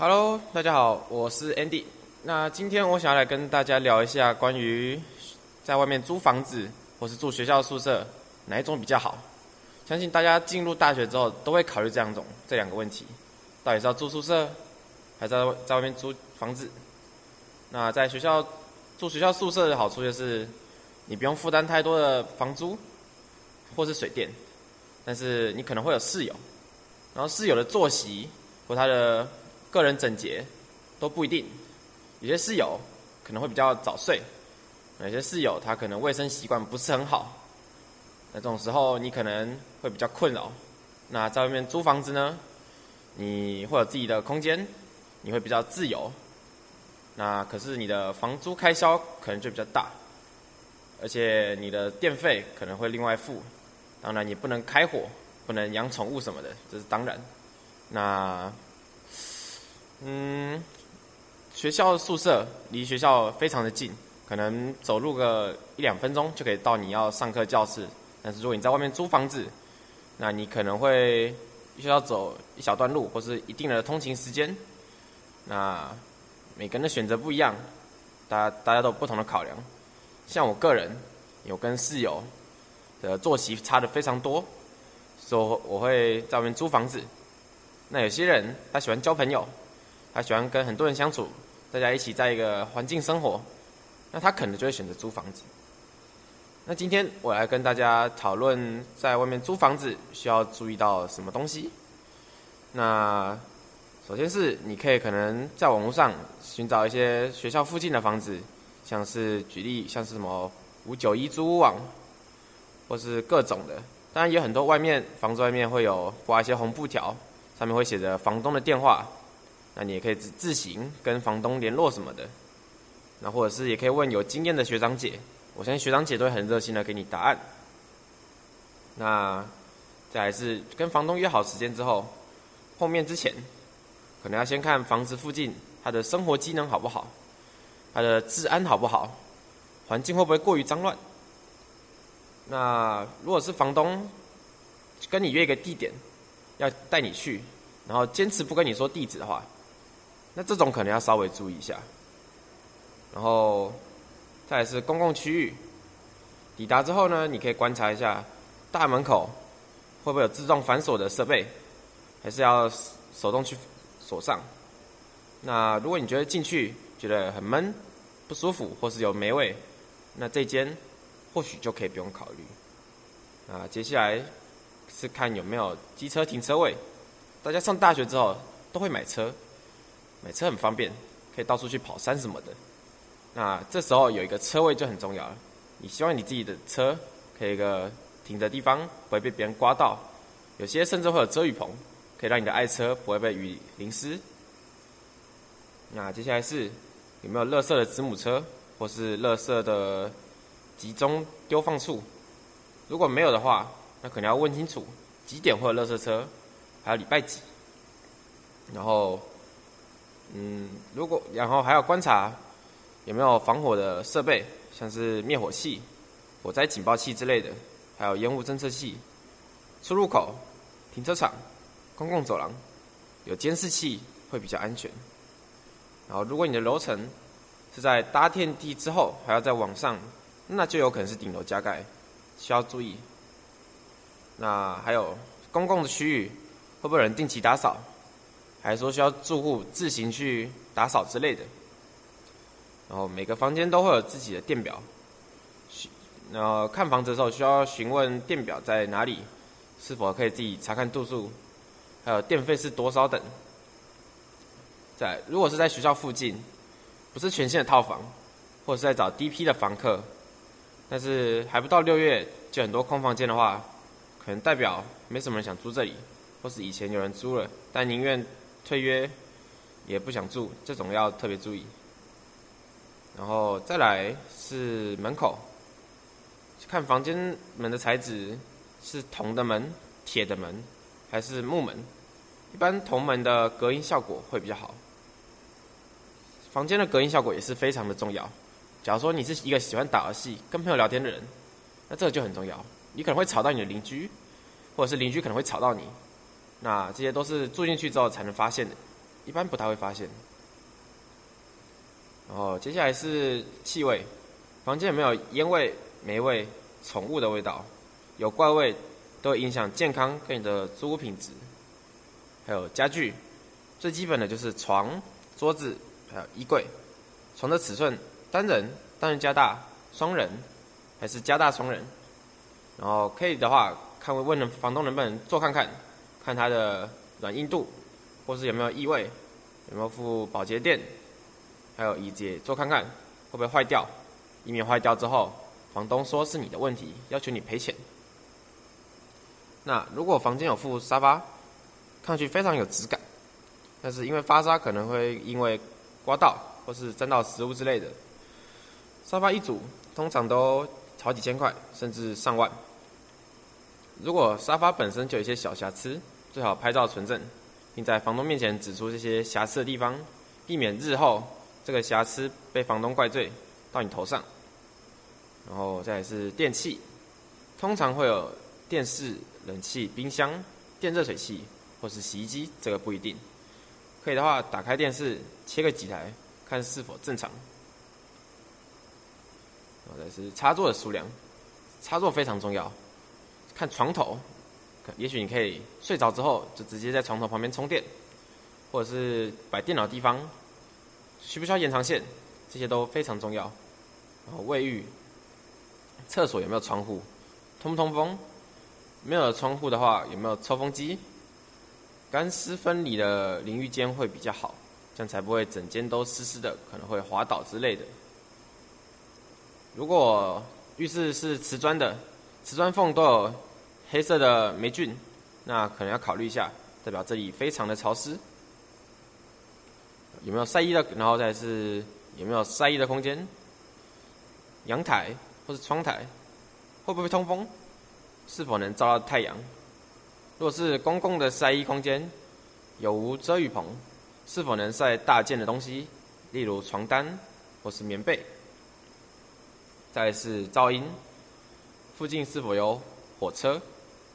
Hello，大家好，我是 Andy。那今天我想要来跟大家聊一下关于在外面租房子或是住学校宿舍哪一种比较好。相信大家进入大学之后都会考虑这两种这两个问题：到底是要住宿舍，还是在在外面租房子？那在学校住学校宿舍的好处就是你不用负担太多的房租或是水电，但是你可能会有室友，然后室友的作息或他的个人整洁都不一定，有些室友可能会比较早睡，有些室友他可能卫生习惯不是很好，那这种时候你可能会比较困扰。那在外面租房子呢，你会有自己的空间，你会比较自由，那可是你的房租开销可能就比较大，而且你的电费可能会另外付，当然你不能开火，不能养宠物什么的，这是当然。那嗯，学校宿舍离学校非常的近，可能走路个一两分钟就可以到你要上课教室。但是如果你在外面租房子，那你可能会需要走一小段路，或是一定的通勤时间。那每个人的选择不一样，大家大家都有不同的考量。像我个人，有跟室友的作息差的非常多，所以我会在外面租房子。那有些人他喜欢交朋友。他喜欢跟很多人相处，大家一起在一个环境生活，那他可能就会选择租房子。那今天我来跟大家讨论，在外面租房子需要注意到什么东西。那首先是你可以可能在网络上寻找一些学校附近的房子，像是举例像是什么五九一租屋网，或是各种的。当然也有很多外面房子外面会有挂一些红布条，上面会写着房东的电话。那你也可以自自行跟房东联络什么的，那或者是也可以问有经验的学长姐，我相信学长姐都会很热心的给你答案。那再来是跟房东约好时间之后，碰面之前，可能要先看房子附近它的生活机能好不好，它的治安好不好，环境会不会过于脏乱。那如果是房东跟你约一个地点，要带你去，然后坚持不跟你说地址的话，那这种可能要稍微注意一下，然后再是公共区域，抵达之后呢，你可以观察一下大门口会不会有自动反锁的设备，还是要手动去锁上。那如果你觉得进去觉得很闷、不舒服，或是有霉味，那这间或许就可以不用考虑。啊接下来是看有没有机车停车位，大家上大学之后都会买车。买车很方便，可以到处去跑山什么的。那这时候有一个车位就很重要了。你希望你自己的车可以一个停的地方不会被别人刮到，有些甚至会有遮雨棚，可以让你的爱车不会被雨淋湿。那接下来是有没有垃圾的子母车或是垃圾的集中丢放处？如果没有的话，那可能要问清楚几点会有垃圾车，还有礼拜几，然后。嗯，如果然后还要观察有没有防火的设备，像是灭火器、火灾警报器之类的，还有烟雾侦测器。出入口、停车场、公共走廊有监视器会比较安全。然后，如果你的楼层是在搭电梯之后还要再往上，那就有可能是顶楼加盖，需要注意。那还有公共的区域会不会有人定期打扫？还说需要住户自行去打扫之类的，然后每个房间都会有自己的电表，然后看房子的时候需要询问电表在哪里，是否可以自己查看度数，还有电费是多少等。在如果是在学校附近，不是全线的套房，或者是在找低批的房客，但是还不到六月就很多空房间的话，可能代表没什么人想租这里，或是以前有人租了，但宁愿。退约也不想住，这种要特别注意。然后再来是门口，看房间门的材质是铜的门、铁的门还是木门。一般铜门的隔音效果会比较好。房间的隔音效果也是非常的重要。假如说你是一个喜欢打游戏、跟朋友聊天的人，那这个就很重要。你可能会吵到你的邻居，或者是邻居可能会吵到你。那这些都是住进去之后才能发现的。一般不太会发现。然后接下来是气味，房间有没有烟味、霉味、宠物的味道，有怪味，都影响健康跟你的租屋品质。还有家具，最基本的就是床、桌子，还有衣柜。床的尺寸，单人、单人加大、双人，还是加大双人。然后可以的话，看问问房东能不能坐看看，看它的软硬度，或是有没有异味，有没有附保洁垫。还有椅子坐看看会不会坏掉，以免坏掉之后房东说是你的问题，要求你赔钱。那如果房间有附沙发，看上去非常有质感，但是因为发沙可能会因为刮到或是沾到食物之类的，沙发一组通常都好几千块甚至上万。如果沙发本身就有一些小瑕疵，最好拍照存证，并在房东面前指出这些瑕疵的地方，避免日后。这个瑕疵被房东怪罪到你头上，然后再是电器，通常会有电视、冷气、冰箱、电热水器或是洗衣机，这个不一定。可以的话，打开电视，切个几台，看是否正常。然后再是插座的数量，插座非常重要。看床头，也许你可以睡着之后就直接在床头旁边充电，或者是摆电脑地方。需不需要延长线？这些都非常重要。然后卫浴、厕所有没有窗户？通不通风？没有窗户的话，有没有抽风机？干湿分离的淋浴间会比较好，这样才不会整间都湿湿的，可能会滑倒之类的。如果浴室是瓷砖的，瓷砖缝都有黑色的霉菌，那可能要考虑一下，代表这里非常的潮湿。有没有晒衣的？然后再是有没有晒衣的空间？阳台或是窗台会不会通风？是否能照到太阳？如果是公共的晒衣空间，有无遮雨棚？是否能晒大件的东西，例如床单或是棉被？再是噪音，附近是否有火车、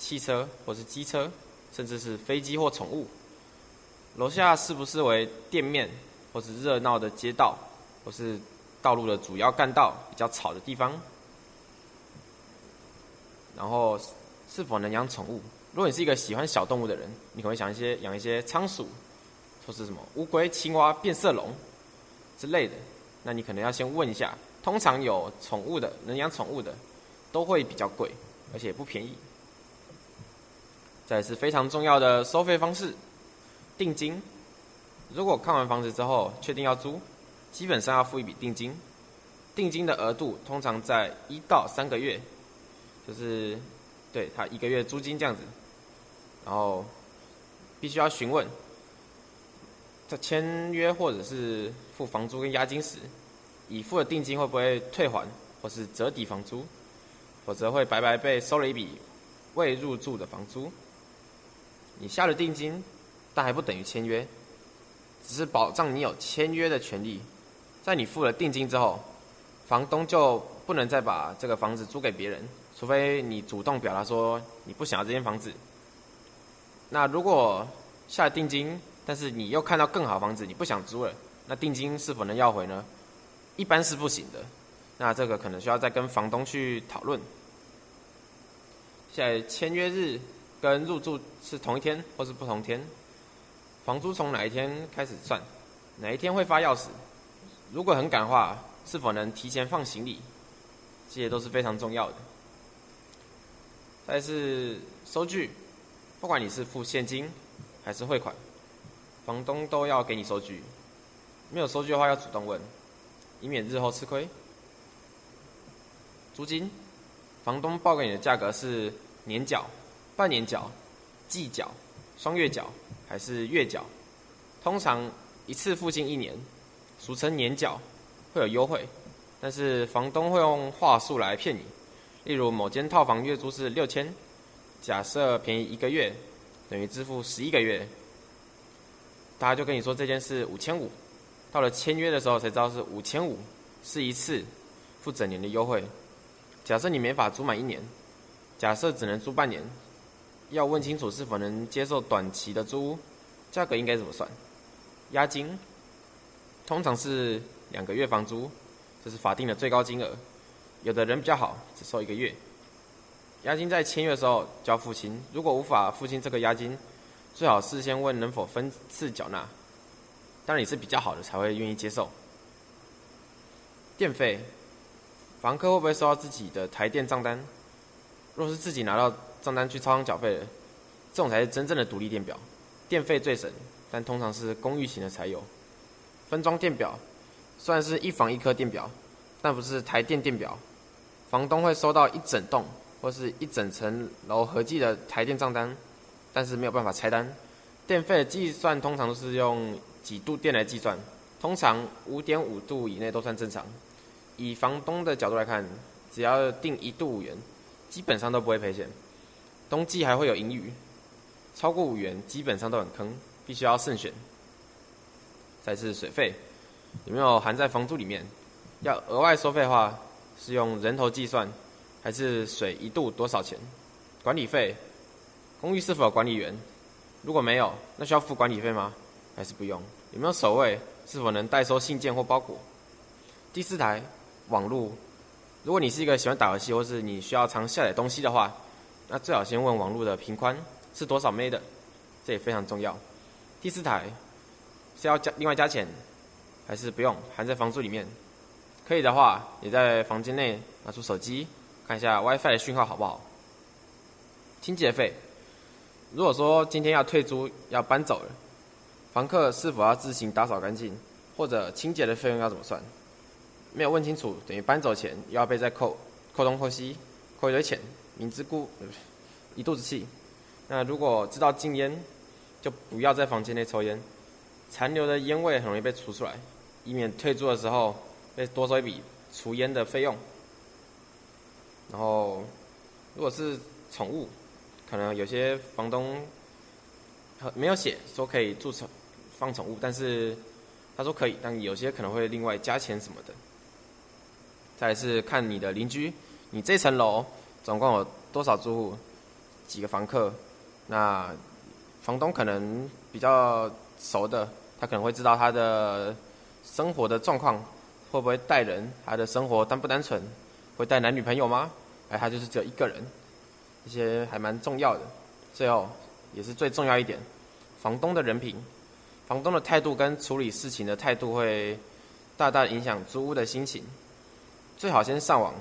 汽车或是机车，甚至是飞机或宠物？楼下是不是为店面，或是热闹的街道，或是道路的主要干道，比较吵的地方？然后是否能养宠物？如果你是一个喜欢小动物的人，你可能会想一些养一些仓鼠，或是什么乌龟、青蛙、变色龙之类的。那你可能要先问一下，通常有宠物的、能养宠物的，都会比较贵，而且不便宜。再是非常重要的收费方式。定金，如果看完房子之后确定要租，基本上要付一笔定金。定金的额度通常在一到三个月，就是对他一个月租金这样子。然后必须要询问，在签约或者是付房租跟押金时，已付的定金会不会退还或是折抵房租，否则会白白被收了一笔未入住的房租。你下了定金。但还不等于签约，只是保障你有签约的权利。在你付了定金之后，房东就不能再把这个房子租给别人，除非你主动表达说你不想要这间房子。那如果下了定金，但是你又看到更好房子，你不想租了，那定金是否能要回呢？一般是不行的。那这个可能需要再跟房东去讨论。现在签约日跟入住是同一天或是不同天？房租从哪一天开始算？哪一天会发钥匙？如果很赶的话，是否能提前放行李？这些都是非常重要的。再是收据，不管你是付现金还是汇款，房东都要给你收据。没有收据的话，要主动问，以免日后吃亏。租金，房东报给你的价格是年缴、半年缴、季缴、双月缴。还是月缴，通常一次付清一年，俗称年缴，会有优惠，但是房东会用话术来骗你。例如某间套房月租是六千，假设便宜一个月，等于支付十一个月，大家就跟你说这件是五千五，到了签约的时候才知道是五千五，是一次付整年的优惠。假设你没法租满一年，假设只能租半年。要问清楚是否能接受短期的租，价格应该怎么算？押金，通常是两个月房租，这是法定的最高金额。有的人比较好，只收一个月。押金在签约的时候交付清，如果无法付清这个押金，最好事先问能否分次缴纳。当然也是比较好的才会愿意接受。电费，房客会不会收到自己的台电账单？若是自己拿到账单去超商缴费的，这种才是真正的独立电表。电费最省，但通常是公寓型的才有。分装电表，虽然是一房一颗电表，但不是台电电表。房东会收到一整栋或是一整层楼合计的台电账单，但是没有办法拆单。电费的计算通常都是用几度电来计算，通常五点五度以内都算正常。以房东的角度来看，只要定一度五元，基本上都不会赔钱。冬季还会有盈余，超过五元基本上都很坑，必须要慎选。再是水费，有没有含在房租里面？要额外收费的话，是用人头计算，还是水一度多少钱？管理费，公寓是否有管理员？如果没有，那需要付管理费吗？还是不用？有没有守卫？是否能代收信件或包裹？第四台。网络，如果你是一个喜欢打游戏，或是你需要常下载东西的话，那最好先问网络的频宽是多少 m 的，这也非常重要。第四台是要加另外加钱，还是不用含在房租里面？可以的话，你在房间内拿出手机看一下 WiFi 的讯号好不好？清洁费，如果说今天要退租要搬走了，房客是否要自行打扫干净，或者清洁的费用要怎么算？没有问清楚，等于搬走前又要被再扣扣东扣西，扣一堆钱，明知故一肚子气。那如果知道禁烟，就不要在房间内抽烟，残留的烟味很容易被除出来，以免退租的时候被多收一笔除烟的费用。然后，如果是宠物，可能有些房东没有写说可以住宠放宠物，但是他说可以，但有些可能会另外加钱什么的。再是看你的邻居，你这层楼总共有多少住户，几个房客？那房东可能比较熟的，他可能会知道他的生活的状况，会不会带人？他的生活单不单纯？会带男女朋友吗？哎，他就是只有一个人，这些还蛮重要的。最后也是最重要一点，房东的人品，房东的态度跟处理事情的态度会大大影响租屋的心情。最好先上网，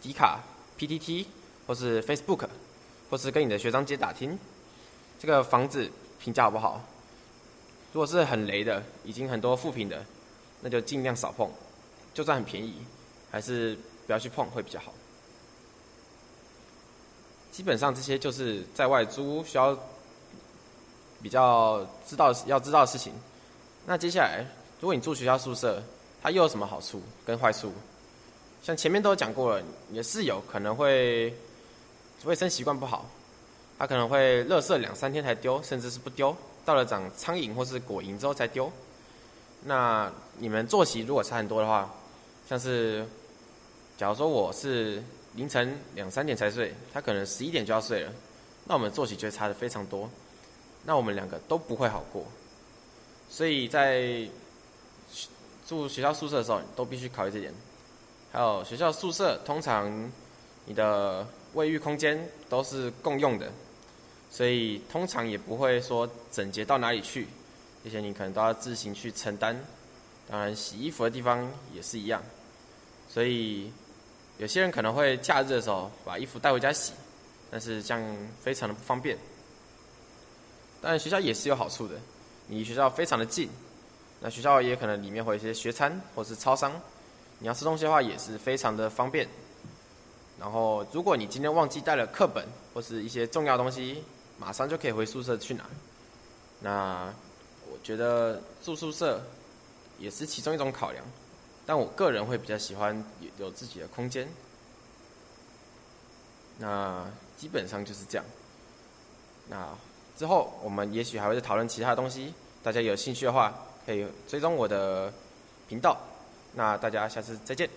迪卡、PTT 或是 Facebook，或是跟你的学长姐打听，这个房子评价好不好？如果是很雷的，已经很多负评的，那就尽量少碰。就算很便宜，还是不要去碰会比较好。基本上这些就是在外租需要比较知道要知道的事情。那接下来，如果你住学校宿舍，它又有什么好处跟坏处？像前面都讲过了，你的室友可能会卫生习惯不好，他可能会垃圾两三天才丢，甚至是不丢，到了长苍蝇或是果蝇之后才丢。那你们作息如果差很多的话，像是假如说我是凌晨两三点才睡，他可能十一点就要睡了，那我们作息就会差的非常多，那我们两个都不会好过。所以在住学校宿舍的时候，都必须考虑这点。还有学校宿舍，通常你的卫浴空间都是共用的，所以通常也不会说整洁到哪里去，这些你可能都要自行去承担。当然，洗衣服的地方也是一样，所以有些人可能会假日的时候把衣服带回家洗，但是这样非常的不方便。但学校也是有好处的，离学校非常的近，那学校也可能里面会有一些学餐或是超商。你要吃东西的话也是非常的方便。然后，如果你今天忘记带了课本或是一些重要东西，马上就可以回宿舍去拿。那我觉得住宿舍也是其中一种考量，但我个人会比较喜欢有有自己的空间。那基本上就是这样。那之后我们也许还会再讨论其他东西，大家有兴趣的话可以追踪我的频道。那大家下次再见。